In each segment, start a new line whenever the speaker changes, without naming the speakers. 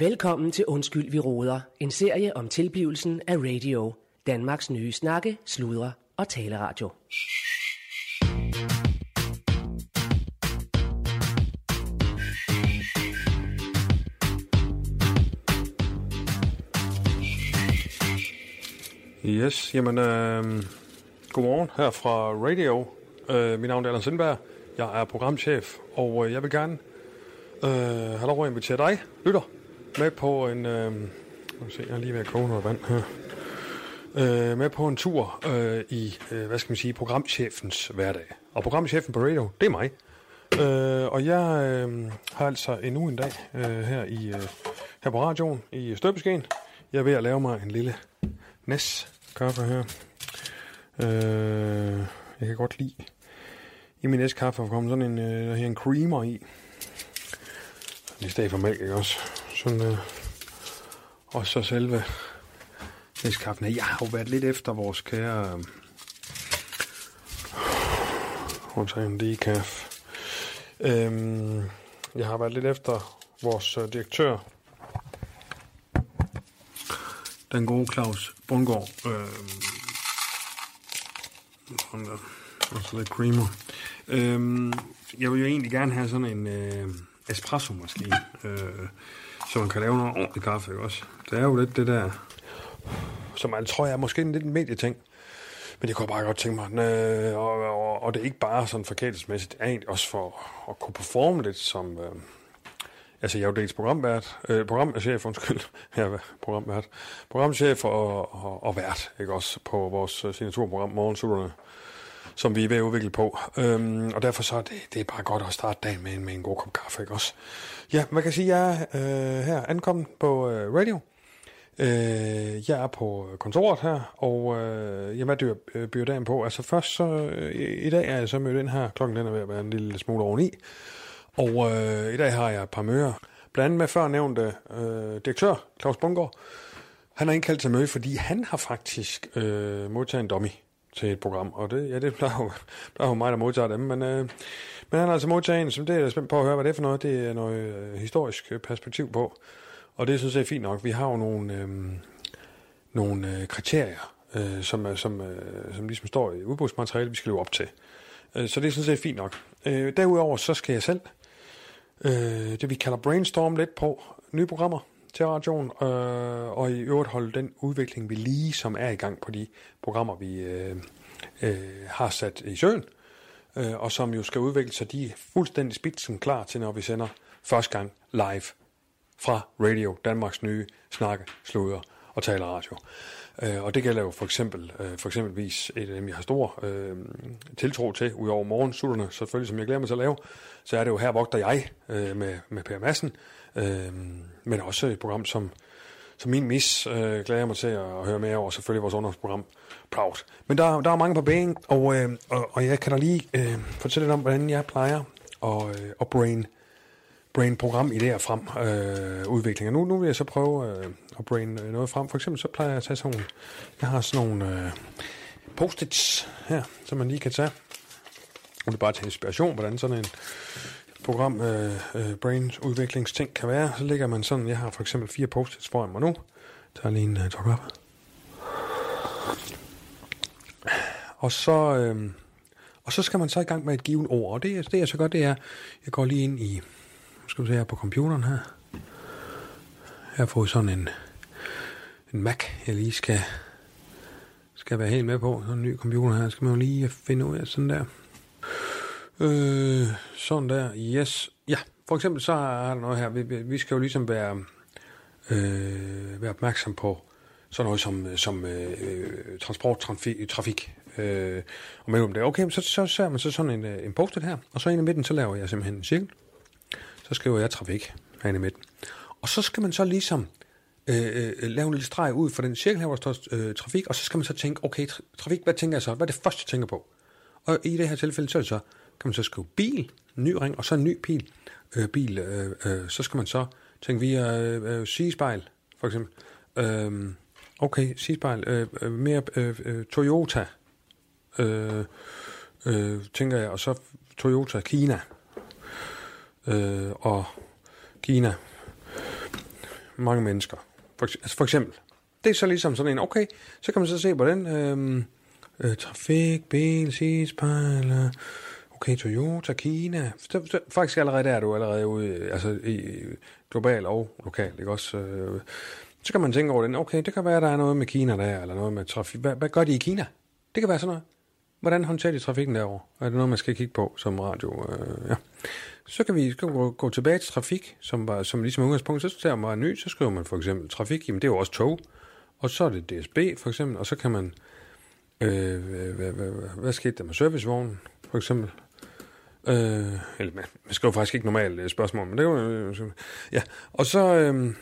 Velkommen til Undskyld, vi råder. En serie om tilblivelsen af radio. Danmarks nye snakke, sludre og taleradio.
Yes, jamen, øh, godmorgen her fra Radio. Øh, mit navn er Allan Sindberg. Jeg er programchef, og øh, jeg vil gerne øh, have lov at invitere dig, lytter, med på en... Øh, nu se, jeg er lige ved at koge noget vand her. Øh, med på en tur øh, i, øh, hvad skal man sige, programchefens hverdag. Og programchefen på radio, det er mig. Øh, og jeg øh, har altså endnu en dag øh, her, i, øh, her på radioen i Støbeskeen. Jeg er ved at lave mig en lille næs kaffe her. Øh, jeg kan godt lide i min næste kaffe at komme sådan en, øh, her en creamer i. I stedet for mælk, ikke også? Sådan, øh, og så selve næstkaffen. Jeg har jo været lidt efter vores kære... Øh, hun tager en decaf. Øhm, jeg har været lidt efter vores øh, direktør, den gode Claus Bundgaard. Øhm, sådan. Og så lidt creamer. Øhm, jeg vil jo egentlig gerne have sådan en øh, espresso-maskine, øh, så man kan lave noget ordentligt kaffe, ikke også? Det er jo lidt det der, som man tror jeg er måske en lidt medieting. Men det kunne jeg bare godt tænke mig. Øh, og, og, og, det er ikke bare sådan forkælelsesmæssigt, det er egentlig også for at kunne performe lidt som... Øh, altså jeg er jo dels programvært, øh, programchef, altså, undskyld, jeg er programvært, programchef og, og, og vært, ikke også, på vores øh, signaturprogram Morgensutterne, som vi er ved at udvikle på. Øhm, og derfor så er det, det er bare godt at starte dagen med, med en god kop kaffe, ikke også? Ja, man kan sige, at jeg er øh, her ankommet på øh, radio. Øh, jeg er på kontoret her, og øh, jamen, hvad øh, byr, dagen på? Altså først så, øh, i dag er jeg så mødt ind her, klokken den er ved at være en lille smule oveni. Og øh, i dag har jeg et par møder, blandt andet med før nævnte øh, direktør Claus Bungård. Han har indkaldt til møde, fordi han har faktisk øh, modtaget en dummy til et program, og det, ja, det plejer jo, plejer jo mig, der modtager dem, men, øh, men han har altså modtaget en, som det er jeg spændt på at høre, hvad det er for noget. Det er noget øh, historisk øh, perspektiv på, og det synes jeg er fint nok. Vi har jo nogle, øh, nogle øh, kriterier, øh, som, som, øh, som ligesom står i udbudsmaterialet, vi skal leve op til. Øh, så det synes jeg er fint nok. Øh, derudover så skal jeg selv øh, det vi kalder brainstorm lidt på nye programmer til radioen, øh, og i øvrigt holde den udvikling vi lige, som er i gang på de programmer, vi øh, øh, har sat i søen, øh, og som jo skal udvikle sig, de er fuldstændig spidsen klar til, når vi sender første gang live fra Radio, Danmarks nye snakke, sluder og taler radio. Øh, og det gælder jo for eksempel, øh, for eksempelvis et af dem, jeg har stor øh, tiltro til, udover morgensutterne, selvfølgelig, som jeg glæder mig til at lave, så er det jo her vogter jeg øh, med, med Per Madsen, øh, men også et program som, som min mis øh, glæder jeg mig til at, at høre mere over, selvfølgelig vores underholdsprogram Proud. Men der, der er mange på banen, og, øh, og, og jeg kan da lige øh, fortælle lidt om, hvordan jeg plejer at, øh, at brain brain program idéer frem, øh, udviklinger. Nu, nu vil jeg så prøve øh, at brain øh, noget frem. For eksempel så plejer jeg at tage sådan nogle, jeg har sådan nogle øh, post-its her, som man lige kan tage. Og det er bare til inspiration, hvordan sådan en program, øh, øh, brains udviklingsting kan være. Så lægger man sådan, jeg har for eksempel fire post-its foran mig nu. Tager lige en øh, uh, op. Og så, øh, og så skal man så i gang med et givet ord. Og det, det er så godt, det er, jeg går lige ind i skal vi se her på computeren her. Jeg har fået sådan en, en Mac, jeg lige skal, skal være helt med på. Sådan en ny computer her. Skal man jo lige finde ud af sådan der. Øh, sådan der, yes. Ja, for eksempel så er der noget her. Vi, vi skal jo ligesom være, øh, være opmærksom på sådan noget som, som øh, transport, trafik, trafik øh, og mellem det. Okay, så, så ser man så sådan en, øh, en post her, og så ind i midten, så laver jeg simpelthen en cirkel så skriver jeg trafik herinde i midten. Og så skal man så ligesom øh, øh, lave en lille streg ud for den cirkel her, hvor der står øh, trafik, og så skal man så tænke, okay, trafik, hvad tænker jeg så? Hvad er det første, jeg tænker på? Og i det her tilfælde, så, så kan man så skrive bil, ny ring, og så en ny pil. Øh, bil, øh, øh, så skal man så tænke via øh, øh, sigespejl, for eksempel. Øh, okay, sigespejl, øh, øh, mere øh, øh, Toyota, øh, øh, tænker jeg, og så Toyota Kina, øh, og Kina mange mennesker. For, altså for eksempel, det er så ligesom sådan en, okay, så kan man så se på den. Øh, øh, trafik, bil, sidespejl, øh, okay, Toyota, Kina. Så, så, faktisk allerede der er du allerede ude, altså i global og lokal, ikke også? Øh, så kan man tænke over den, okay, det kan være, der er noget med Kina der, eller noget med trafik. Hvad, hvad gør de i Kina? Det kan være sådan noget. Hvordan håndterer de trafikken derovre? Er det noget, man skal kigge på som radio? Øh, ja. Så kan vi gå, gå tilbage til trafik, som, var, som ligesom udgangspunkt. Så ser man ny, så skriver man for eksempel trafik. Jamen, det er jo også tog. Og så er det DSB for eksempel, og så kan man... Øh, hvad, hvad, hvad, hvad skete der med servicevognen, for eksempel? Øh, eller man, skriver faktisk ikke normalt øh, spørgsmål, men det kan man... Øh, ja, og så... Øh,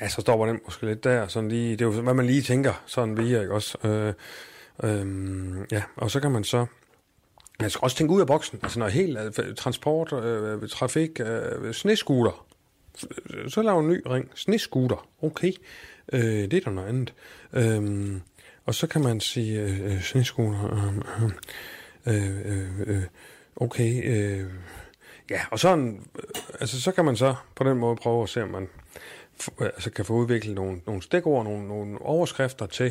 ja, så stopper den måske lidt der, sådan lige, det er jo, hvad man lige tænker, sådan via, ikke også? Øh, øh, ja, og så kan man så, man skal også tænke ud af boksen, altså når helt, øh, transport, øh, trafik, øh, sneskuter, så laver en ny ring, sneskuter, okay, øh, det er da noget andet. Øh, og så kan man sige, øh, sneskuter, øh, øh, øh, okay, øh, ja, og sådan, øh, altså så kan man så på den måde prøve at se, om man øh, altså kan få udviklet nogle, nogle stikord, nogle, nogle overskrifter til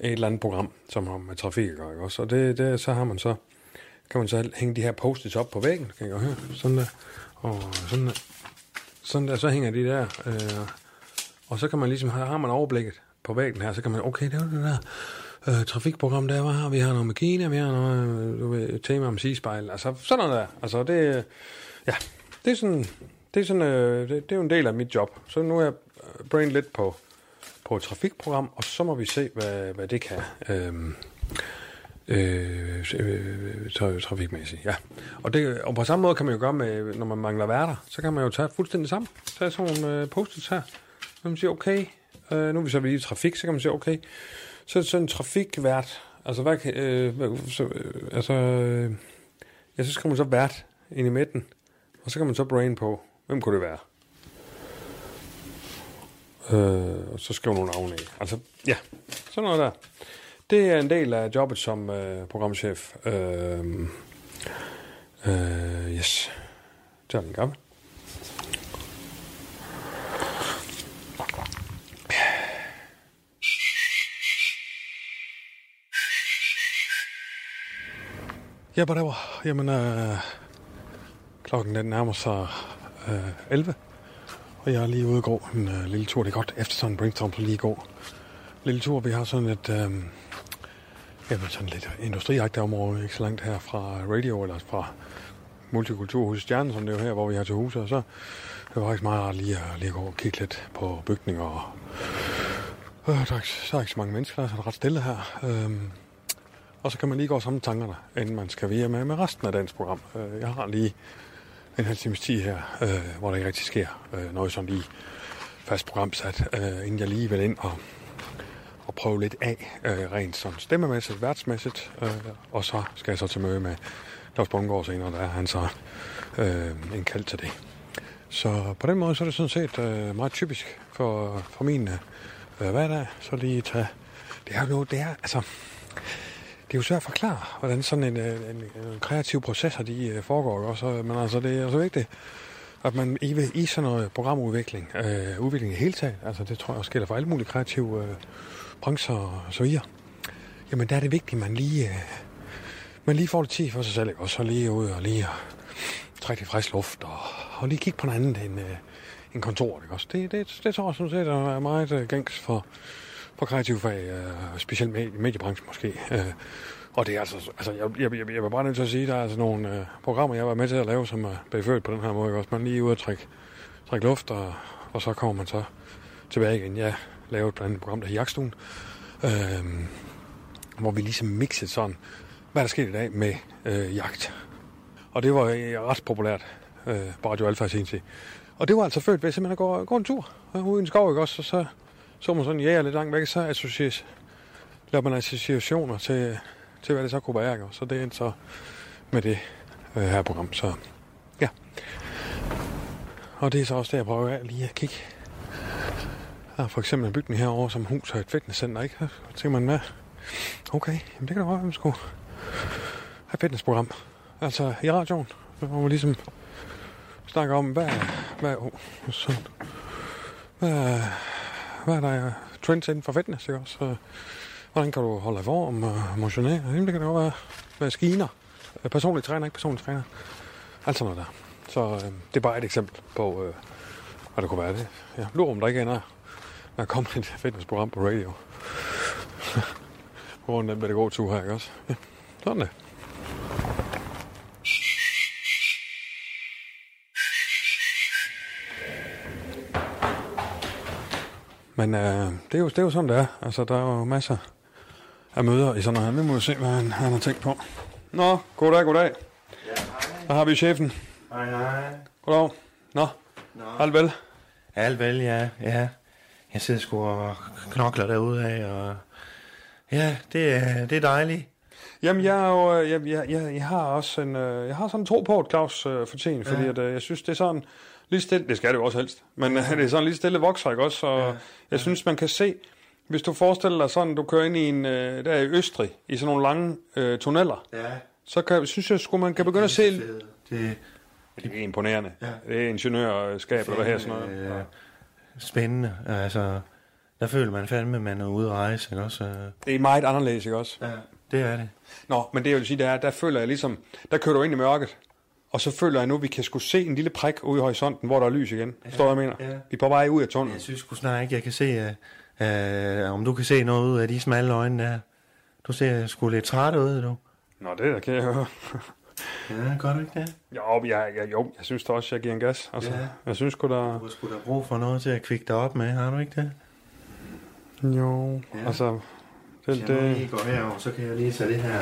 et eller andet program, som har med trafik at gøre. Også. Og det, det, så har man så, kan man så hænge de her post op på væggen, kan jeg høre, sådan der, og sådan der, sådan der, så hænger de der, øh, og så kan man ligesom, har man overblikket på væggen her, så kan man, okay, det er det der øh, trafikprogram, der var her, vi har noget med Kina, vi har noget, du ved, tema om sigespejl, altså sådan noget der, altså det, ja, det er sådan, det er, sådan, øh, det, det er jo en del af mit job. Så nu er jeg øh, brain lidt på, på et trafikprogram, og så må vi se, hvad, hvad det kan. Øhm, øh, øh, trafikmæssigt, ja. Og, det, og på samme måde kan man jo gøre med, når man mangler værter, så kan man jo tage fuldstændig sammen. Tage sådan nogle øh, post-its her. Så kan man sige, okay, øh, nu er vi så lige i trafik, så kan man sige, okay, så sådan en trafikvært, altså hvad øh, så, øh, altså, øh, ja, så skal man så vært ind i midten, og så kan man så brain på, Hvem kunne det være? Øh, og så skriver nogle navne af. Altså, ja, sådan noget der. Det er en del af jobbet som øh, programchef. Øh, øh, yes. Det er den gammel. Ja, var. Jamen, øh, klokken den nærmer sig øh, 11. Og jeg er lige ude og gå en øh, lille tur. Det er godt efter sådan en brainstorm, så lige gå. En lille tur. Vi har sådan et... Øh, jamen sådan lidt industriagtigt område, ikke så langt her fra radio, eller fra Multikulturhuset Stjerne, som det er jo her, hvor vi har til hus. Og så det var faktisk meget rart lige at, lige at gå og kigge lidt på bygninger. Og, øh, der, er, der er ikke så mange mennesker, der er ret stille her. Øh, og så kan man lige gå sammen tankerne, inden man skal videre med, med resten af dagens program. Øh, jeg har lige en halv times tid her, øh, hvor der ikke rigtig sker øh, noget sådan lige fast programsat, øh, inden jeg lige vil ind og, og prøve lidt af, øh, rent sådan stemmemæssigt, værtsmæssigt, øh, og så skal jeg så til møde med Lars Bundgaard senere, der er han så øh, en kald til det. Så på den måde, så er det sådan set øh, meget typisk for, for min øh, hverdag, så lige tage, det er jo det er, altså, det er jo svært at forklare, hvordan sådan en, øh, en, en kreativ proces de øh, foregår. foregår. Også. Men altså, det er så vigtigt, at man i, i sådan noget programudvikling, øh, udvikling i hele taget, altså det tror jeg også gælder for alle mulige kreative øh, brancher og så videre, jamen der er det vigtigt, at man lige, øh, man lige får lidt tid for sig selv, ikke? og så lige ud og lige trække frisk luft, og, og lige kigge på noget andet end, øh, end kontoret. Ikke? Også det, det, det tror jeg sådan set er meget øh, gængs for, og kreative fag, øh, specielt med, mediebranchen måske. Øh, og det er altså, altså jeg, jeg, jeg, jeg var bare nødt til at sige, at der er altså nogle øh, programmer, jeg var med til at lave, som er beført på den her måde. Også man lige ud og trække, trække luft, og, og så kommer man så tilbage igen. Jeg lavede et blandt andet program, der hedder Jagtstuen, øh, hvor vi ligesom mixede sådan, hvad der skete i dag med øh, jagt. Og det var øh, ret populært øh, på Radio Alfa sin tid. Og det var altså født ved simpelthen at gå, gå en tur øh, ude i en skov, ikke også? Og så så man sådan jæger lidt langt væk, så associeres, laver man associationer til, til, hvad det så kunne være. Ikke? Så det er så med det øh, her program. Så ja. Og det er så også der, jeg prøver lige at kigge. Der er for eksempel en bygning herovre, som hus og et fitnesscenter, ikke? Så tænker man, hvad? Okay, jamen det kan da godt være, at skulle have fitnessprogram. Altså i radioen, hvor man ligesom snakker om, hvad, hvad, oh, sådan, hvad, hvad er der øh, trends inden for fitness, ikke også? Så, hvordan kan du holde i form og motionere? Jamen, det kan det jo være maskiner. Øh, Personlig træner, ikke personlig træner. Alt sådan noget der. Så øh, det er bare et eksempel på, øh, hvad det kunne være. Det. Ja, lurer om der ikke ender, der kommer et fitnessprogram på radio. på grund af den pædagogtur her, ikke også? Ja, sådan det. Men øh, det, er jo, det er jo sådan, det er. Altså, der er jo masser af møder i sådan noget. Nu må vi se, hvad han, han har tænkt på. Nå, goddag, goddag.
Ja, hej.
Der har vi chefen.
Hej, hej.
Goddag. Nå,
Nå.
alt vel?
Alt vel, ja. ja. Jeg sidder sgu og knokler derude af, og ja, det er, det er dejligt.
Jamen, jeg, er jo, øh, jeg, jeg, jeg, jeg har også en, øh, jeg har sådan en tro på, at Claus øh, fortjener, fordi at, øh, jeg synes, det er sådan lige stille, det skal det jo også helst, men øh, det er sådan lige stille vokser, ikke også? Og
Ja.
jeg synes, man kan se, hvis du forestiller dig sådan, du kører ind i en, øh, der i Østrig, i sådan nogle lange øh, tunneller,
Ja.
så kan, synes jeg, sgu, man kan begynde at se...
Det, det
Det er imponerende.
Ja.
Det er ingeniørskab, eller hvad her sådan noget.
øh, spændende. Altså, der føler man fandme, at man er ude at rejse, ikke også?
Det er meget anderledes, ikke også?
Ja, det er det.
Nå, men det jeg vil sige, det er, der føler jeg ligesom, der kører du ind i mørket, og så føler jeg nu, at vi kan skulle se en lille prik ude i horisonten, hvor der er lys igen. Du, hvad jeg mener?
ja.
Vi er på vej ud af tunnelen.
Jeg synes sgu snart ikke, jeg kan se, uh, uh, om du kan se noget ud af de smalle øjne der. Du ser sgu lidt træt ud, du.
Nå, det der kan jeg høre.
Ja, gør du ikke det?
Jo, jeg, jeg, jo, jeg synes da også, jeg giver en gas. Altså,
Ja.
Jeg synes sgu da...
Du sgu da brug for noget til at kvikke dig op med, har du ikke det?
Jo,
Ja.
altså...
Hvis
Det,
jeg nu lige
det,
går herover, så kan jeg lige tage det her.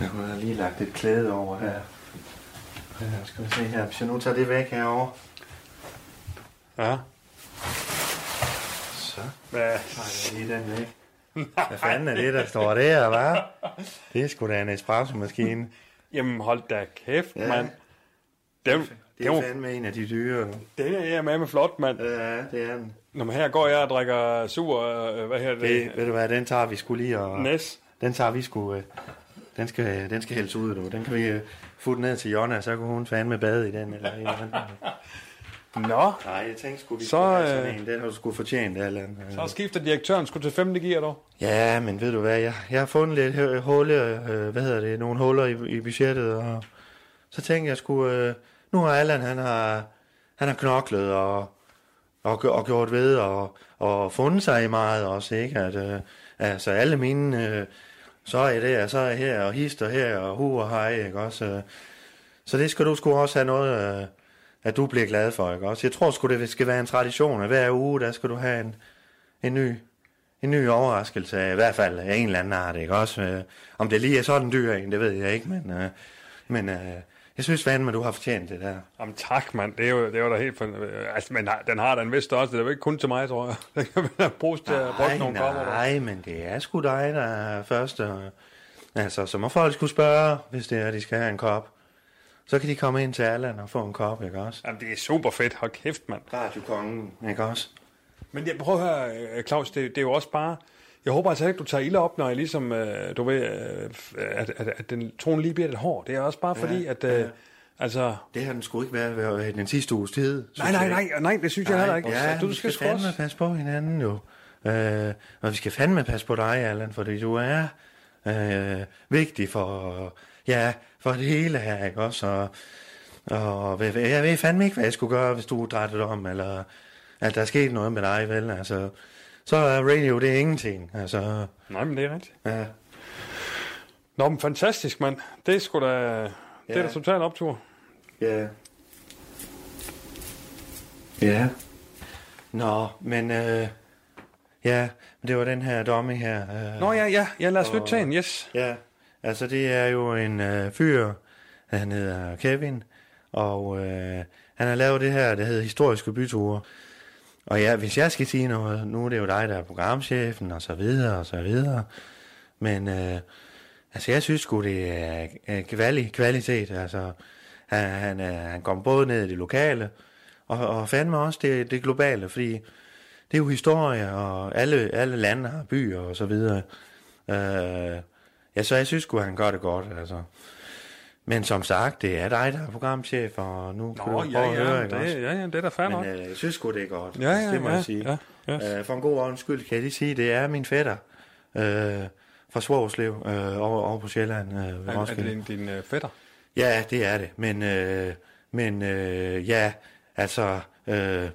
Jeg kunne have lige lagt et klæde over her. Ja, skal vi se her. Hvis jeg nu tager det væk herover.
ja.
Så
Hvad?
jeg lige den væk. Hvad fanden er det, der står der, hva'? Det er sgu da en espresso-maskine.
Jamen, hold da kæft,
Ja.
ja. mand. Den,
Det
det,
er
er,
fandme en af de dyre.
den er med med flot, mand.
Ja, det er den.
Når man her går jeg og drikker sur, øh, hvad her det?
Det, ved du hvad, den tager vi skulle lige og...
Næs.
Den tager vi sgu... øh, Den skal, den skal hældes ud, du. Den kan vi få ned til Jonna, så kan hun fandme bade i den. Eller, eller.
Nå,
Nej, jeg tænkte sgu, vi
Så,
skulle have sådan
øh,
en. Den har du sgu fortjent, Allan.
så skifter direktøren skulle til 5. gear dog.
Ja, men ved du hvad, jeg, jeg har fundet lidt øh, hulle, øh, hvad hedder det, nogle huller i, i budgettet, og så tænkte jeg sgu, øh, nu har Allan, han har, han har knoklet og, og, og gjort ved, og, og fundet sig i meget også, ikke? At, øh, altså alle mine, øh, så er det, og så er her, og hister her, og hu og hej, ikke også? Øh, så det skal du sgu også have noget, øh, at du bliver glad for, ikke også? Jeg tror sgu, det skal være en tradition, at hver uge, der skal du have en, en ny en ny overraskelse, i hvert fald af en eller anden art, ikke også? Øh, om det lige er sådan dyr en, det ved jeg ikke, men, øh, men øh, jeg synes fandme, du har fortjent det der.
Jamen tak, mand. Det er jo, det er jo da helt... For, altså, men den har da en vis størrelse. Det er jo ikke kun til mig, tror jeg. Den kan vel bruges til at bruge nogle kopper. der.
nej, men det er sgu dig, der er først. Og, altså, så må folk skulle spørge, hvis det er, de skal have en kop. Så kan de komme ind til Allan og få en kop, ikke også?
Jamen, det er super fedt. Hold kæft, mand.
Radiokongen, ikke også?
Men jeg prøver at høre, øh, Claus, det, det er jo også bare... Jeg håber altså ikke, du tager ilde op, når jeg ligesom, øh, du ved, øh, at, at, at den tonen lige bliver lidt hård. Det er også bare fordi, at... Øh, Altså,
Det har den sgu ikke været ved den sidste uges tid.
nej, nej, nej, nej, det synes jeg heller ikke.
Ja,
du
vi
skal,
skal fandme passe på hinanden jo. Øh, og vi skal fandme passe på dig, Allan, fordi du er øh, vigtig for, ja, for det hele her, ikke også? Og, og jeg ved fandme ikke, hvad jeg skulle gøre, hvis du drættede om, eller at der er sket noget med dig, vel? Altså, så er radio, det er ingenting. Altså,
Nej, men det er rigtigt.
ja.
Nå, men fantastisk, mand. Det er sgu da... Det er
Ja.
da totalt optur.
Ja. Ja. Nå, men øh, ja, men det var den her dummy her. Øh,
Nå, ja, ja, ja lad os lytte til en, yes.
Ja, altså det er jo en øh, fyr, han hedder Kevin, og øh, han har lavet det her, der hedder Historiske Byture. Og ja, hvis jeg skal sige noget, nu er det jo dig, der er programchefen, og så videre, og så videre. Men øh, altså, jeg synes sgu, det er kvali- kvalitet. Altså, han, han, øh, han kom både ned i det lokale, og, og fandme også det, det globale, fordi det er jo historie, og alle, alle lande har byer og så videre. Øh, ja, så jeg synes sgu, han gør det godt, altså men som sagt, det er dig, der er programchef, og nu kan
Nå,
du
ja, ja,
høre,
det,
også?
ja, ja, det er da fair nok.
Men øh, jeg synes sgu, det er godt.
Ja, ja,
det må
ja,
jeg sige.
ja, yes.
Øh, for en god ordens skyld kan jeg lige sige, det er min fætter øh, fra Svorslev øh, over, over på Sjælland. Øh,
Er, er det din, din uh, fætter?
Ja, det er det. Men, øh, men øh, ja, altså... Øh,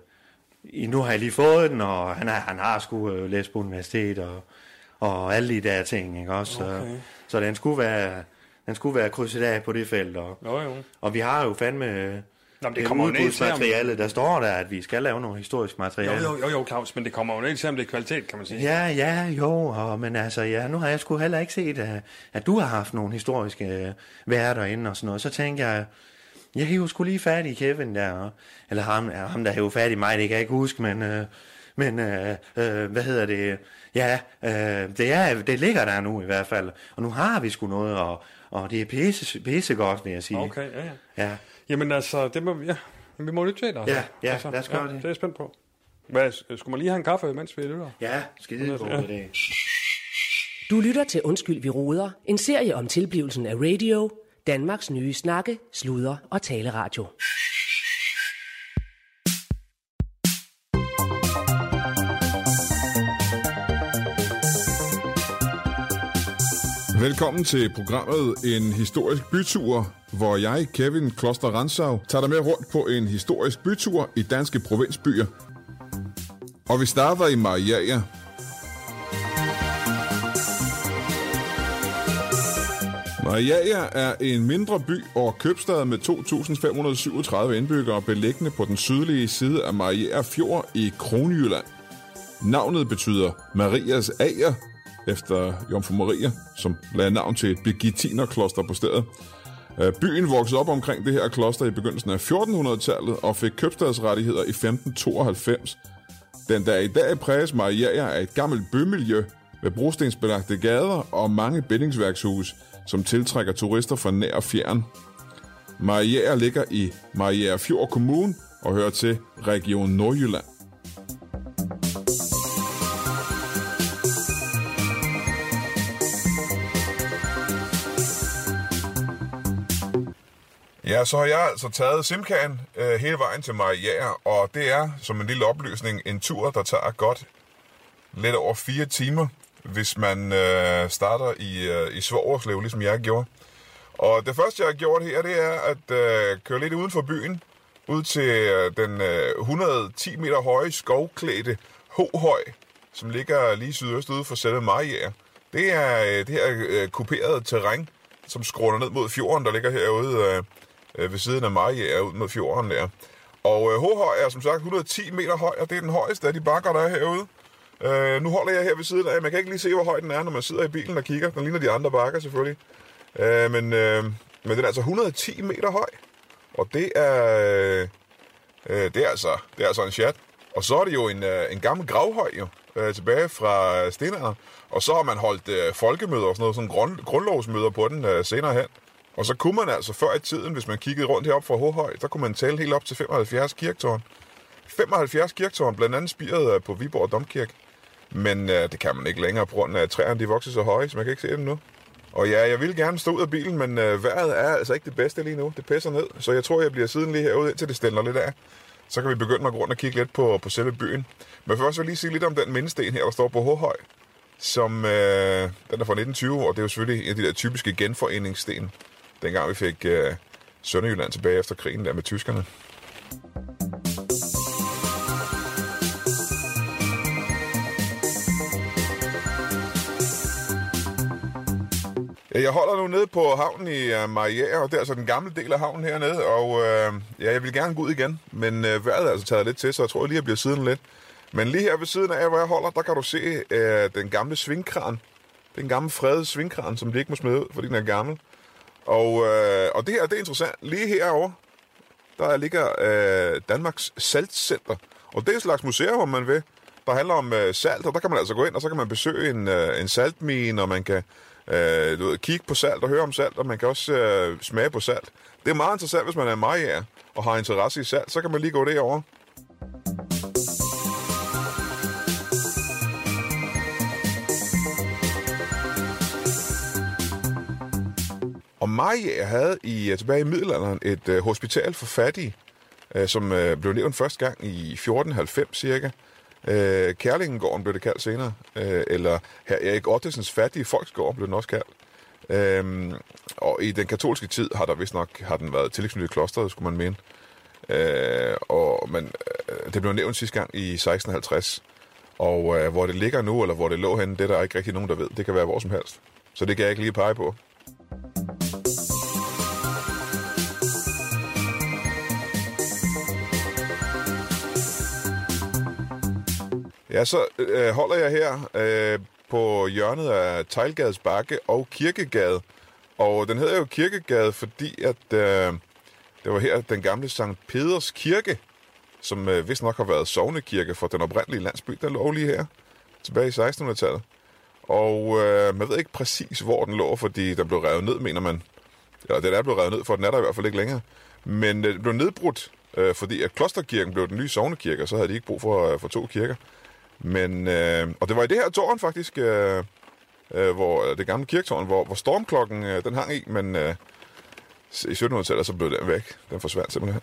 nu har jeg lige fået den, og han, har, han har sgu øh, læst på universitet og, og alle de der ting, ikke også? Så,
Okay.
så den skulle være, den skulle være krydset af på det felt. Og,
Jo, jo.
og vi har jo fandme
Nå, men det
det
kommer jo ned til, om...
udbudsmateriale, der står der, at vi skal lave noget historisk
Jo,
materiale.
jo, jo, jo, Claus, men det kommer jo ned til, om det er kvalitet, kan man sige.
Ja, ja, jo, og, men altså, ja, nu har jeg sgu heller ikke set, at, at du har haft nogle historiske øh, værter inde og sådan noget. Så tænker jeg, jeg hiver sgu lige fat i Kevin der, eller ham, ja, ham der hiver fat i mig, det kan jeg ikke huske, men, øh, men øh, øh, hvad hedder det, ja, øh, det, er, det ligger der nu i hvert fald, og nu har vi sgu noget, og, og det er pisse, pisse godt, vil jeg sige.
Okay, ja, ja.
Ja,
Jamen altså, det må vi... Ja, vi må lytte til altså.
Ja, ja,
altså,
lad os gøre
ja,
det.
Det er jeg spændt på. Hvad, skulle man lige have en kaffe, mens vi lytter?
ja skide god
Ja.
Du lytter til Undskyld, vi roder. En serie om tilblivelsen af radio. Danmarks nye snakke, sludre og taleradio.
Velkommen til programmet En Historisk Bytur, hvor jeg, Kevin Kloster Ransau, tager dig med rundt på en historisk bytur i danske provinsbyer. Og vi starter i Mariager. Mariager er en mindre by og købstad med 2.537 indbyggere beliggende på den sydlige side af Mariager Fjord i Kronjylland. Navnet betyder Marias ager, efter Jomfru Maria, som lagde navn til et begitinerkloster på stedet. Øh, byen voksede op omkring det her kloster i begyndelsen af 1400-tallet og fik købstadsrettigheder i 1592. Den der i dag præges Mariager af et gammelt bymiljø med brostensbelagte gader og mange bindingsværkshuse, som tiltrækker turister fra nær og fjern. Mariager ligger i Mariager Fjord Kommune og hører til Region Nordjylland. Ja, så har jeg altså taget Simkan øh, hele vejen til Mariager, og det er, som en lille oplysning, en tur, der tager godt lidt over fire timer, hvis man øh, starter i, øh, i Svogerslev, ligesom jeg gjorde. Og det første, jeg har gjort her, det er at øh, køre lidt uden for byen, ud til øh, den øh, 110 meter høje skovklædte Hohøj, som ligger lige sydøst ude for selve Mariager. Det er øh, det her øh, kuperede terræn, som skråner ned mod fjorden, der ligger herude øh, øh, ved siden af Mariager, ud mod fjorden der. Og øh, Hohøj er som sagt 110 meter høj, og det er den højeste af de bakker, der er herude. Øh, nu holder jeg her ved siden af. Man kan ikke lige se, hvor høj den er, når man sidder i bilen og kigger. Den ligner de andre bakker selvfølgelig. Øh, men, øh, men den er altså 110 meter høj. Og det er, øh, øh, det er, altså, det er altså en chat. Og så er det jo en, øh, en gammel gravhøj jo, øh, tilbage fra stenalderen. Og så har man holdt øh, folkemøder og sådan noget, sådan grund, grundlovsmøder på den øh, senere hen. Og så kunne man altså før i tiden, hvis man kiggede rundt heroppe fra Håhøj, så kunne man tælle helt op til 75 kirktårn. 75 kirktårn, blandt andet spiret øh, på Viborg Domkirke. Men øh, det kan man ikke længere, på grund af træerne de vokser så høje, så man kan ikke se dem nu. Og ja, jeg vil gerne stå ud af bilen, men øh, vejret er altså ikke det bedste lige nu. Det pisser ned, så jeg tror, jeg bliver siden lige herude, indtil det stiller lidt af. Så kan vi begynde at gå rundt og kigge lidt på, på selve byen. Men først vil jeg lige sige lidt om den mindesten her, der står på Håhøj. Som, øh, den er fra 1920, og det er jo selvfølgelig en af de der typiske genforeningssten. Dengang vi fik øh, Sønderjylland tilbage efter krigen der med tyskerne. Jeg holder nu nede på havnen i uh, Mariager, og det er altså den gamle del af havnen hernede, og øh, ja, jeg vil gerne gå ud igen, men øh, vejret er altså taget lidt til, så jeg tror lige, jeg bliver siden lidt. Men lige her ved siden af, hvor jeg holder, der kan du se øh, den gamle svingkran. Den gamle fredede svingkran, som de ikke må smide ud, fordi den er gammel. Og, øh, og det her, det er interessant. Lige herovre, der ligger øh, Danmarks Saltcenter. Og det er et slags museum, om man vil, der handler om øh, salt, og der kan man altså gå ind, og så kan man besøge en, øh, en saltmine, og man kan øh, du ved, kigge på salt og høre om salt, og man kan også øh, smage på salt. Det er meget interessant, hvis man er majer og har interesse i salt, så kan man lige gå derover. Og havde i, øh, tilbage i middelalderen et øh, hospital for fattige, øh, som øh, blev nævnt første gang i 1490 cirka. Øh, Kærlingengården blev det kaldt senere, øh, eller her Erik Ottesens fattige folksgård blev den også kaldt. Øhm, og i den katolske tid har der vist nok har den været tilknyttet klosteret, skulle man mene. Øh, og, man, øh, det blev nævnt sidste gang i 1650. Og øh, hvor det ligger nu, eller hvor det lå henne, det er der ikke rigtig nogen, der ved. Det kan være hvor som helst. Så det kan jeg ikke lige pege på. Ja, så øh, holder jeg her øh, på hjørnet af Tejlgades Bakke og Kirkegade. Og den hedder jo Kirkegade, fordi at øh, det var her den gamle Sankt Peders Kirke, som øh, vist nok har været sovnekirke for den oprindelige landsby, der lå lige her, tilbage i 1600-tallet. Og øh, man ved ikke præcis, hvor den lå, fordi den blev revet ned, mener man. Ja, den er blevet revet ned, for den er der i hvert fald ikke længere. Men øh, den blev nedbrudt, øh, fordi at klosterkirken blev den nye sovnekirke, og så havde de ikke brug for, øh, for to kirker. Men, øh, og det var i det her tårn faktisk, øh, øh, hvor det gamle kirketårn, hvor, hvor stormklokken øh, den hang i, men øh, i 1700-tallet så blev den væk. Den forsvandt simpelthen.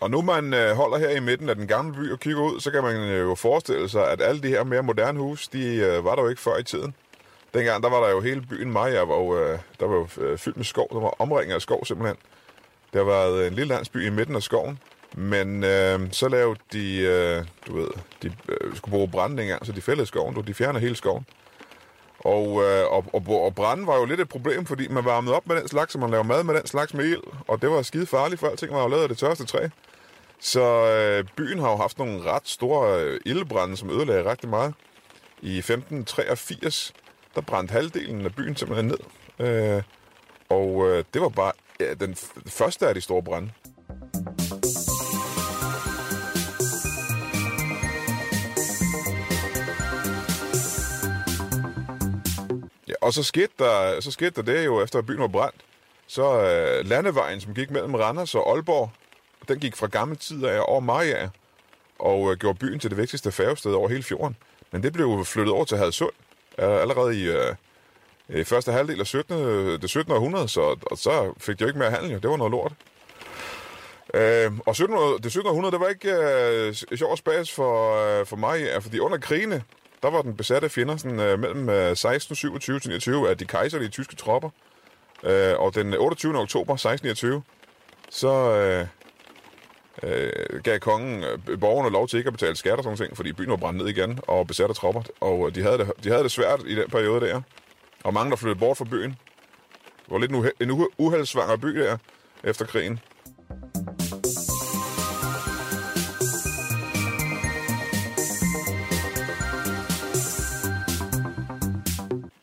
Og nu man øh, holder her i midten af den gamle by og kigger ud, så kan man øh, jo forestille sig, at alle de her mere moderne hus, de øh, var der jo ikke før i tiden. Dengang, der var der jo hele byen Maja, hvor øh, der var jo øh, fyldt med skov. Der var omringet af skov simpelthen. Der var en lille landsby i midten af skoven. Men øh, så lavede de, øh, du ved, de øh, skulle bruge brænde dengang, så de fældede skoven. Du, de fjernede hele skoven. Og, øh, og, og, og branden var jo lidt et problem, fordi man varmede op med den slags, og man lavede mad med den slags med ild. Og det var skide farligt, for alting var jo lavet af det tørste træ. Så øh, byen har jo haft nogle ret store øh, ildbrænde, som ødelagde rigtig meget. I 1583, der brændte halvdelen af byen simpelthen ned. Øh, og øh, det var bare ja, den første af de store brænde. Ja, og så skete, der, så skete der det jo, efter at byen var brændt. Så øh, landevejen, som gik mellem Randers og Aalborg, den gik fra gamle tider af over Maja og øh, gjorde byen til det vigtigste færgested over hele fjorden. Men det blev flyttet over til Hadsund allerede i, øh, i første halvdel af 17. det 17. århundrede, så, og så fik de jo ikke mere handel, jo. det var noget lort. Øh, og 17, det 17. århundrede, det var ikke øh, sjov spas for, øh, for mig, ja, fordi under krigene, der var den besatte fjender sådan, øh, mellem øh, 1627 til 29 af de kejserlige tyske tropper. Øh, og den 28. oktober 1629, så øh, øh, gav kongen øh, borgerne lov til ikke at betale skat og sådan ting, fordi byen var brændt ned igen og besat af tropper. Og øh, de havde, det, de havde det svært i den periode der. Og mange, der flyttede bort fra byen. Det var lidt en, uhe- en uheldsvanger by der efter krigen.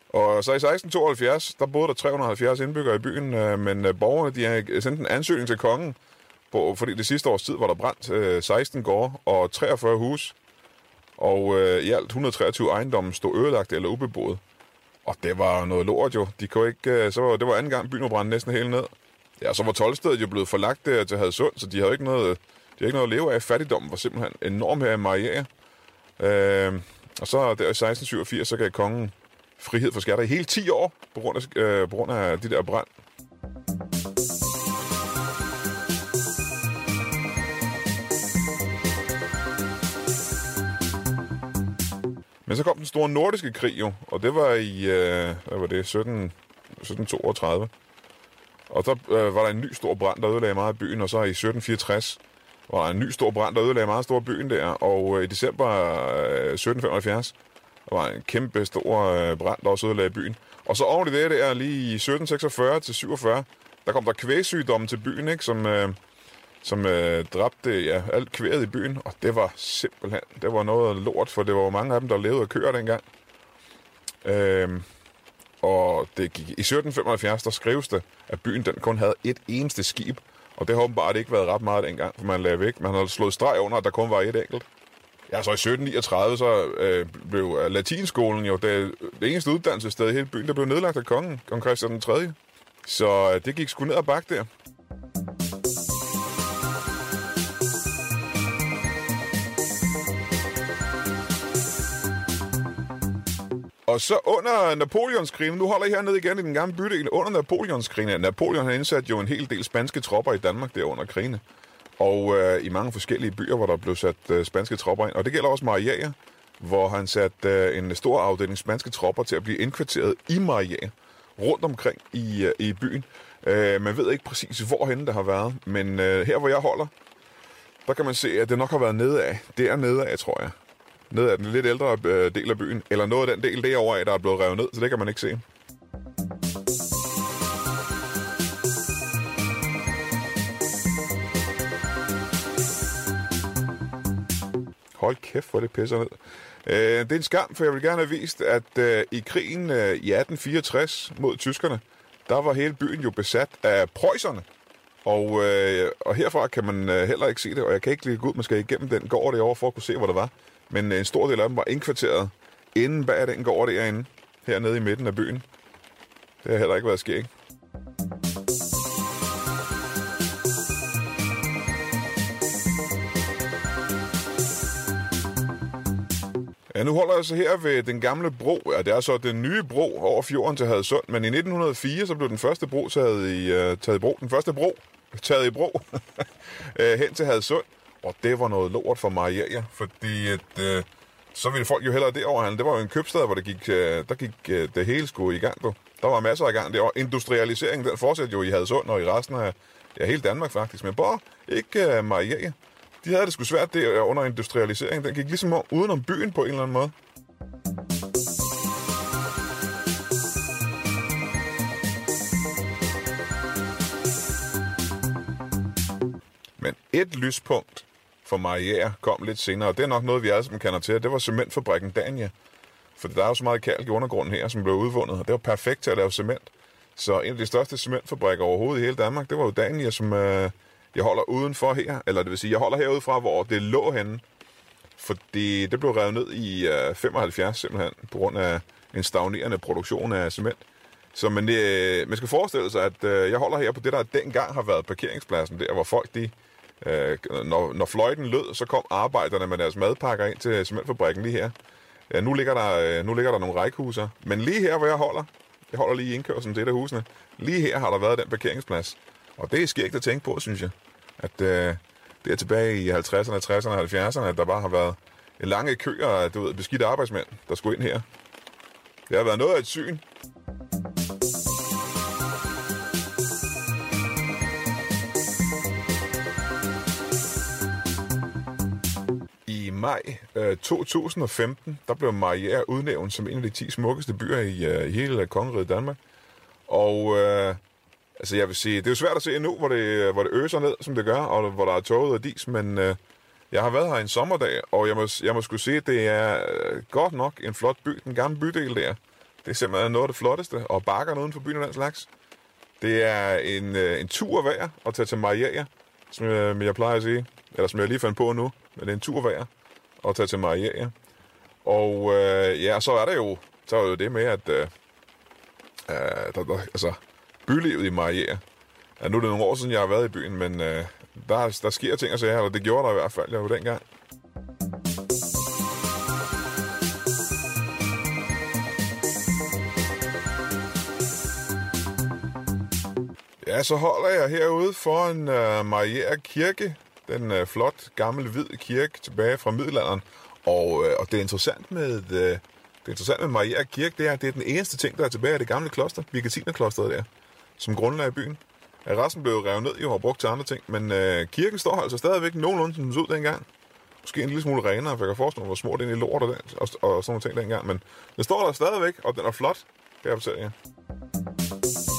Og så i 1672, der boede der 370 indbyggere i byen, øh, men øh, borgerne de øh, sendte en ansøgning til kongen, på, fordi det sidste års tid var der brændt øh, 16 gårde og 43 hus, og øh, i alt 123 ejendomme stod ødelagt eller ubeboet. Og det var noget lort jo. De kunne ikke, øh, så var, det var anden gang, byen var brændt næsten helt ned. Ja, så var tolvstedet jo blevet forlagt der til Hadsund, så de havde ikke noget, de havde ikke noget at leve af. Fattigdommen var simpelthen enorm her i Maria. Øh, og så der i 1687, så gav kongen frihed for skatter i hele 10 år, på grund af, øh, på grund af de der brand. Men så kom den store nordiske krig jo, og det var i, øh, hvad var det, 17, 1732. Og så øh, var der en ny stor brand, der ødelagde meget af byen, og så i 1764 var der en ny stor brand, der ødelagde meget stor byen der, og øh, i december øh, 1775 der var en kæmpe stor øh, brand, der også ødelagde byen. Og så oven i det der, lige i 1746 til 47, der kom der kvægsygdomme til byen, ikke, som, øh, som øh, dræbte ja, alt kværet i byen. Og det var simpelthen, det var noget lort, for det var jo mange af dem, der levede af køer dengang. Øh, og det gik, i 1775, der skrives det, at byen den kun havde et eneste skib. Og det har åbenbart ikke været ret meget dengang, for man lagde væk. Man havde slået streg under, at der kun var et enkelt. Ja, så i 1739, så øh, blev øh, latinskolen jo det, det eneste uddannelsessted i hele byen, der blev nedlagt af kongen, kong Christian 3. Så øh, det gik sgu ned og bakke der. Og så under Napoleonskrigen, nu holder I hernede igen i den gamle bydel, under Napoleonskrigen, Napoleon har indsat jo en hel del spanske tropper i Danmark der under krigene. Og øh, i mange forskellige byer, hvor der blev sat øh, spanske tropper ind. Og det gælder også Mariager, hvor han satte øh, en stor afdeling spanske tropper til at blive indkvarteret i Mariager, rundt omkring i, øh, i byen. Øh, man ved ikke præcis, hvorhen det har været, men øh, her hvor jeg holder, der kan man se, at det nok har været nedad. Det er nedad, tror jeg. Ned ad den lidt ældre øh, del af byen. Eller noget af den del derovre af, der er blevet revet ned, så det kan man ikke se. Hold kæft, hvor det pisser ned. Øh, det er en skam, for jeg vil gerne have vist, at øh, i krigen øh, i 1864 mod tyskerne, der var hele byen jo besat af preusserne. Og, øh, og herfra kan man øh, heller ikke se det, og jeg kan ikke lige gå ud, man skal igennem den gård derovre for at kunne se, hvor det var. Men øh, en stor del af dem var indkvarteret inden bag den gård derinde, hernede i midten af byen. Det har heller ikke været skæg. Ja, nu holder jeg så her ved den gamle bro. Ja, det er så den nye bro over fjorden til Hadsund. Men i 1904 så blev den første bro taget i, uh, taget i bro. Den første bro taget i bro øh, hen til Hadsund. Og det var noget lort for Maria, fordi at, øh, så ville folk jo hellere derover handle. Det var jo en købstad, hvor der gik, øh, der gik øh, det hele skulle i gang. Du. Der var masser af gang derovre. Industrialiseringen, den fortsatte jo i Hadsund og i resten af ja, hele Danmark faktisk. Men bare ikke øh, Maria. De havde det sgu svært der under industrialiseringen. Den gik ligesom udenom byen på en eller anden måde. Men et lyspunkt for Marier kom lidt senere, og det er nok noget, vi alle sammen kender til. Det var cementfabrikken Dania. For der er jo så meget kalk i undergrunden her, som blev udvundet, og det var perfekt til at lave cement. Så en af de største cementfabrikker overhovedet i hele Danmark, det var jo Dania, som øh, jeg holder udenfor her. Eller det vil sige, jeg holder herude fra, hvor det lå henne. Fordi det blev revet ned i øh, 75 simpelthen, på grund af en stagnerende produktion af cement. Så man, øh, man skal forestille sig, at øh, jeg holder her på det, der dengang har været parkeringspladsen der, hvor folk de Øh, når, når fløjten lød, så kom arbejderne med deres madpakker ind til cementfabrikken lige her. Ja, nu ligger der, øh, nu ligger der nogle rækhuser. Men lige her, hvor jeg holder, jeg holder lige i indkørselen til et af husene, lige her har der været den parkeringsplads. Og det er skægt at tænke på, synes jeg. At øh, det er tilbage i 50'erne, 60'erne og 70'erne, at der bare har været en lange køer af du ved, beskidte arbejdsmænd, der skulle ind her. Det har været noget af et syn. Maj øh, 2015, der blev Marier udnævnt som en af de 10 smukkeste byer i, øh, hele kongeriget Danmark. Og øh, altså jeg vil sige, det er jo svært at se nu, hvor det, øh, hvor det øser ned, som det gør, og hvor der er toget og dis, men øh, jeg har været her en sommerdag, og jeg må, jeg må skulle sige, at det er øh, godt nok en flot by, den gamle bydel der. Det er simpelthen noget af det flotteste, og bakkerne uden for byen og den slags. Det er en, øh, en tur værd at tage til Mariager, som øh, jeg, jeg plejer at sige. Eller som jeg lige fandt på nu, men det er en tur værd at tage til Maria. Og øh, ja, så er der jo, så er jo det med, at øh, øh, der, der, altså, bylivet i Maria, ja, nu er det nogle år siden, jeg har været i byen, men øh, der, der sker ting og sager, eller det gjorde der i hvert fald, jeg var dengang. Ja, så holder jeg herude foran øh, Maria Kirke, den uh, flot, gammel, hvid kirke tilbage fra middelalderen. Og, øh, og det er interessant med... Øh, det er interessant med Maria Kirke, det er, at det er den eneste ting, der er tilbage af det gamle kloster, Birgitinerklosteret der, som grundlag i byen. Resten blev revet ned jo og brugt til andre ting, men øh, kirken står altså stadigvæk nogenlunde, som den så ud dengang. Måske en lille smule renere, for jeg kan forestille mig, hvor små det i lort og, den, og, og sådan nogle ting dengang. Men den står der stadigvæk, og den er flot, kan jeg fortælle jer.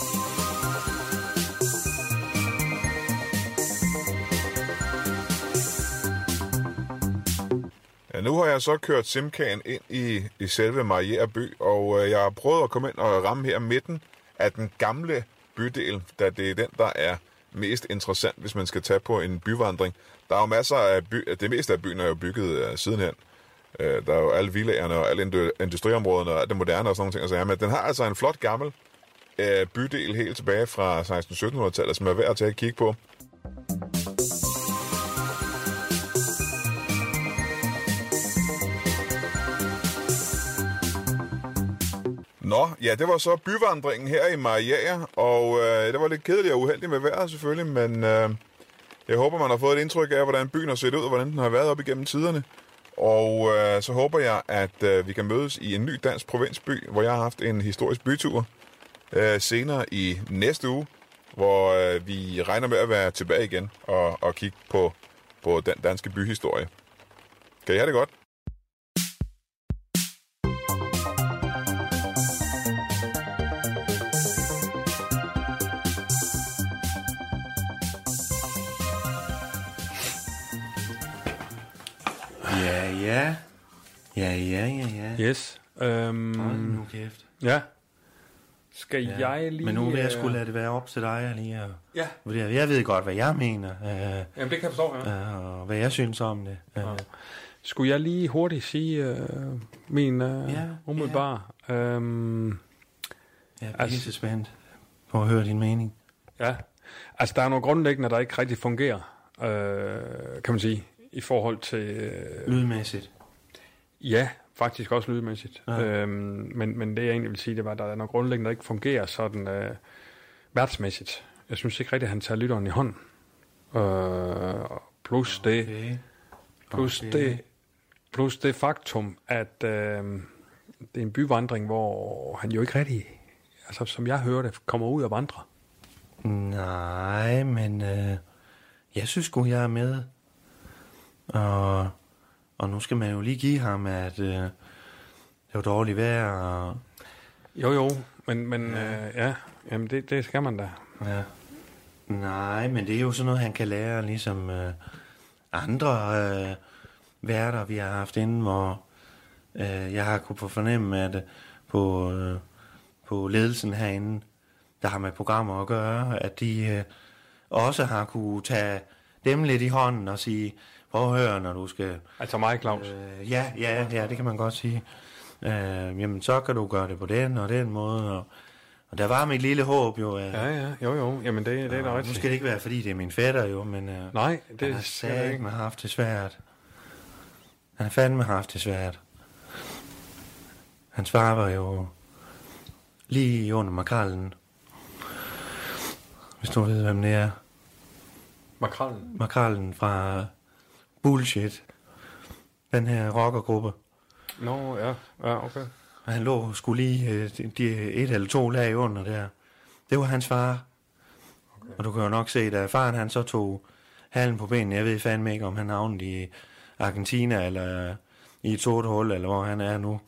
Nu har jeg så kørt Simkagen ind i, i selve Marierby, og øh, jeg har prøvet at komme ind og ramme her midten af den gamle bydel, da det er den, der er mest interessant, hvis man skal tage på en byvandring. Der er jo masser af by, det meste af byen er jo bygget uh, sidenhen. Uh, der er jo alle villagerne og alle industriområderne og alt det moderne og sådan nogle ting. Altså, men den har altså en flot gammel uh, bydel helt tilbage fra 16-1700-tallet, som er værd at tage et kig på. Nå, ja, det var så byvandringen her i Mariager, og øh, det var lidt kedeligt og uheldigt med vejret selvfølgelig, men øh, jeg håber, man har fået et indtryk af, hvordan byen har set ud, og hvordan den har været op igennem tiderne. Og øh, så håber jeg, at øh, vi kan mødes i en ny dansk provinsby, hvor jeg har haft en historisk bytur øh, senere i næste uge, hvor øh, vi regner med at være tilbage igen og, og kigge på, på den danske byhistorie. Kan I have det godt?
Ja, ja. Ja, ja.
Yes. Øhm,
Hold nu kæft.
ja. Skal
Ja.
jeg lige...
Men nu vil jeg
øh,
skulle lade det være op til dig lige at
Ja.
Jeg ved godt, hvad jeg mener, øh,
jamen det kan jeg forstå, ja.
øh, og hvad jeg synes om det. Øh,
Ja. Skulle jeg lige hurtigt sige øh, min øh,
Ja,
ja, umiddelbar? Ja. Øhm,
Jeg er
Altså-
spændt på at høre din mening.
ja. Altså, der er nogle grundlæggende, der ikke rigtig fungerer, øh, kan man sige, i forhold til... Øh,
Lydmæssigt.
ja, faktisk også lydmæssigt.
Ja.
Øhm, men, men det, jeg egentlig vil sige, det var, at der er nogle grundlæggende, der ikke fungerer sådan øh, værtsmæssigt. Jeg synes ikke rigtigt, at han tager lytteren i hånden. Øh, plus det...
Okay.
Plus,
Okay.
det, plus det faktum, at øh, det er en byvandring, hvor han jo ikke rigtig, altså som jeg hører det, kommer ud og vandrer.
Nej, men øh, jeg synes sgu, jeg er med. Og, og nu skal man jo lige give ham, at øh, det var dårligt vejr. Og,
Jo, jo, men, men ja, øh, ja jamen det, det skal man da.
ja. Nej, men det er jo sådan noget, han kan lære, ligesom øh, andre øh, værter, vi har haft inden, hvor øh, jeg har kunnet få fornemme, at øh, på, øh, på ledelsen herinde, der har med programmer at gøre, at de øh, også har kunne tage dem lidt i hånden og sige, prøv at høre, når du skal...
Altså mig, Claus.
Øh, ja, ja, ja, det kan man godt sige. Øh, jamen, så kan du gøre det på den og den måde. Og, og der var mit lille håb jo. At,
Ja, ja, jo, jo, jamen det, det er da
og nu
rigtigt.
skal det ikke være, fordi det er min fætter jo, men øh,
Nej,
han
det
har
skal det ikke.
satme haft det svært. Han har fandme haft det svært. Hans far var jo lige under makrallen. Hvis du ved, hvem det er.
Makrallen.
Makrallen fra Bullshit. Den her rockergruppe.
Nå, ja, ja, okay.
Og han lå skulle lige øh, de, et eller to lag under der. Det var hans far. Okay. Og du kan jo nok se, da faren han så tog halen på benene, jeg ved fandme ikke, om han havnede i Argentina, eller i et sort hul, eller hvor han er nu.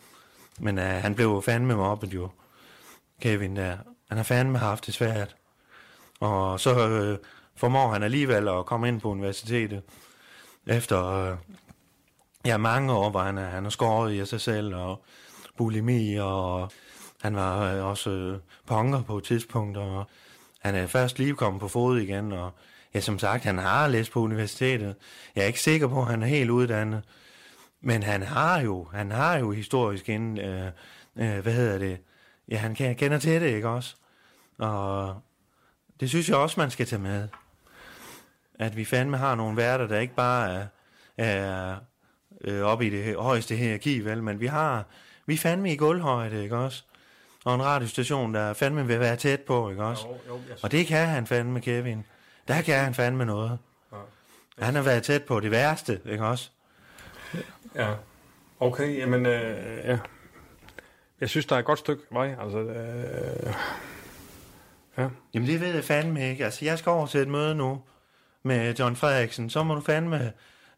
Men uh, han blev jo fandme mobbet jo, Kevin der. Han har fandme haft det svært. Og så øh, formår han alligevel at komme ind på universitetet, efter øh, ja, mange år, hvor han, er, han har skåret i sig selv, og bulimi, og han var øh, også øh, punker på et tidspunkt, og han er først lige kommet på fod igen, og ja, som sagt, han har læst på universitetet. Jeg er ikke sikker på, at han er helt uddannet, men han har jo, han har jo historisk inden, øh, øh, hvad hedder det, ja, han kender til det, ikke også? Og det synes jeg også, man skal tage med. At vi fandme har nogle værter, der ikke bare er, er øh, oppe i det højeste hierarki, vel, men vi har, vi er fandme i gulvhøjde, ikke også? Og en radiostation, der fandme vil være tæt på, ikke også?
Jo, jo, jeg
Og det kan han fandme, Kevin. Der kan han fandme noget. Han har været tæt på det værste, ikke også?
Ja. Okay, jamen, øh, ja. Jeg synes, der er et godt stykke vej. Altså, øh, ja.
Jamen det ved jeg fandme ikke. Altså jeg skal over til et møde nu med John Frederiksen. Så må du fandme...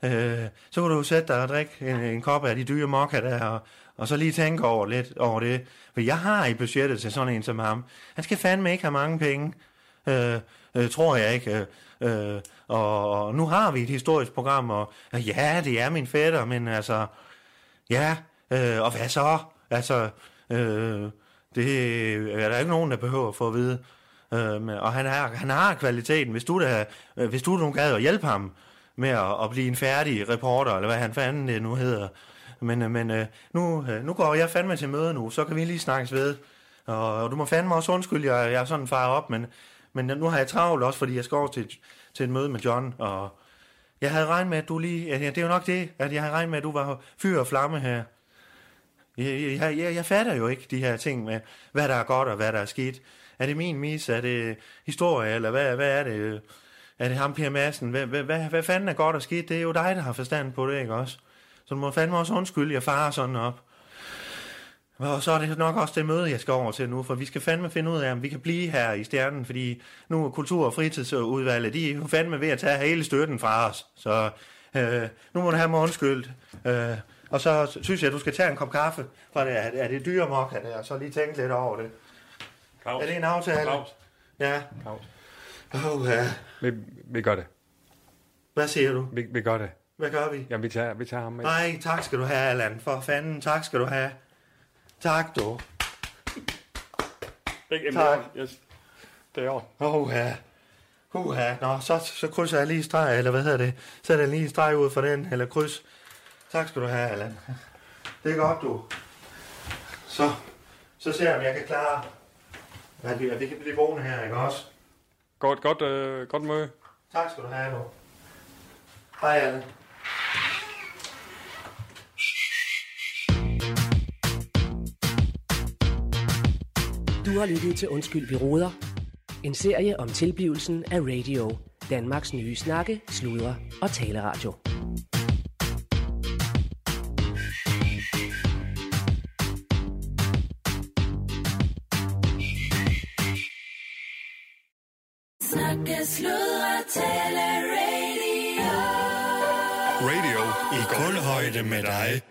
Øh, så kan du sætte dig og drikke en, en kop af de dyre mokka der, og, og så lige tænke over lidt over det. For jeg har i budgettet til sådan en som ham. Han skal fandme ikke have mange penge. Øh, øh, tror jeg ikke. Øh, øh og, og nu har vi et historisk program, og, og ja, det er min fætter, men altså... Ja, øh, og hvad så? Altså, øh, det er der ikke nogen, der behøver at få at vide. Øh, men- og han, er, han har kvaliteten. Hvis du, da, øh, hvis du nu gad at hjælpe ham med at, at blive en færdig reporter, eller hvad han fanden det nu hedder. Men, øh, men øh, nu, nu går jeg fandme til møde nu, så kan vi lige snakkes ved. Og, og du må fandme også undskylde, jeg, jeg er sådan far op, men, men nu har jeg travlt også, fordi jeg skal over til, til et møde med John, og jeg havde regnet med, at du lige... Ja, det er jo nok det, at jeg havde regnet med, at du var fyr og flamme her. Jeg, jeg, jeg, jeg fatter jo ikke de her ting med, hvad der er godt og hvad der er skidt. Er det min mis? Er det historie? Eller hvad, hvad er det? Er det ham, Per Madsen? Hvad, hvad, hvad, hvad fanden er godt og skidt? Det er jo dig, der har forstand på det, ikke også? Så du må fandme også undskylde, jeg farer sådan op. Og så er det nok også det møde, jeg skal over til nu, for vi skal fandme finde ud af, om vi kan blive her i Stjernen, fordi nu er kultur- og fritidsudvalget, de er jo fandme ved at tage hele støtten fra os. Så øh, nu må du have mig undskyldt. Øh, og så synes jeg, at du skal tage en kop kaffe for det, er det dyre mokka der, og så lige tænke lidt over det.
Claus.
Er det en aftale?
Claus.
Ja.
Claus.
Oh, ja.
Vi, vi gør det.
Hvad siger du?
Vi, vi gør det.
Hvad gør vi?
Jamen, vi tager, vi tager ham med.
Nej, tak skal du have, Allan. For fanden, tak skal du have. Tak, du.
Ikke,
Tak.
Yes. Det er over.
Uha. Uha. Nå, så, så krydser jeg lige streg, eller hvad hedder det? Sætter jeg lige en streg ud for den, eller kryds. Tak skal du have, Allan. Det er godt, du. Så, så ser jeg, om jeg kan klare, at vi, at vi kan blive boende her, ikke også?
Godt, godt, øh, godt møde.
Tak skal du have, du. Hej, Allan.
Du har lyttet til Undskyld, vi råder. En serie om tilblivelsen af radio. Danmarks nye snakke, sludre og taleradio.
I kulhøjde med dig.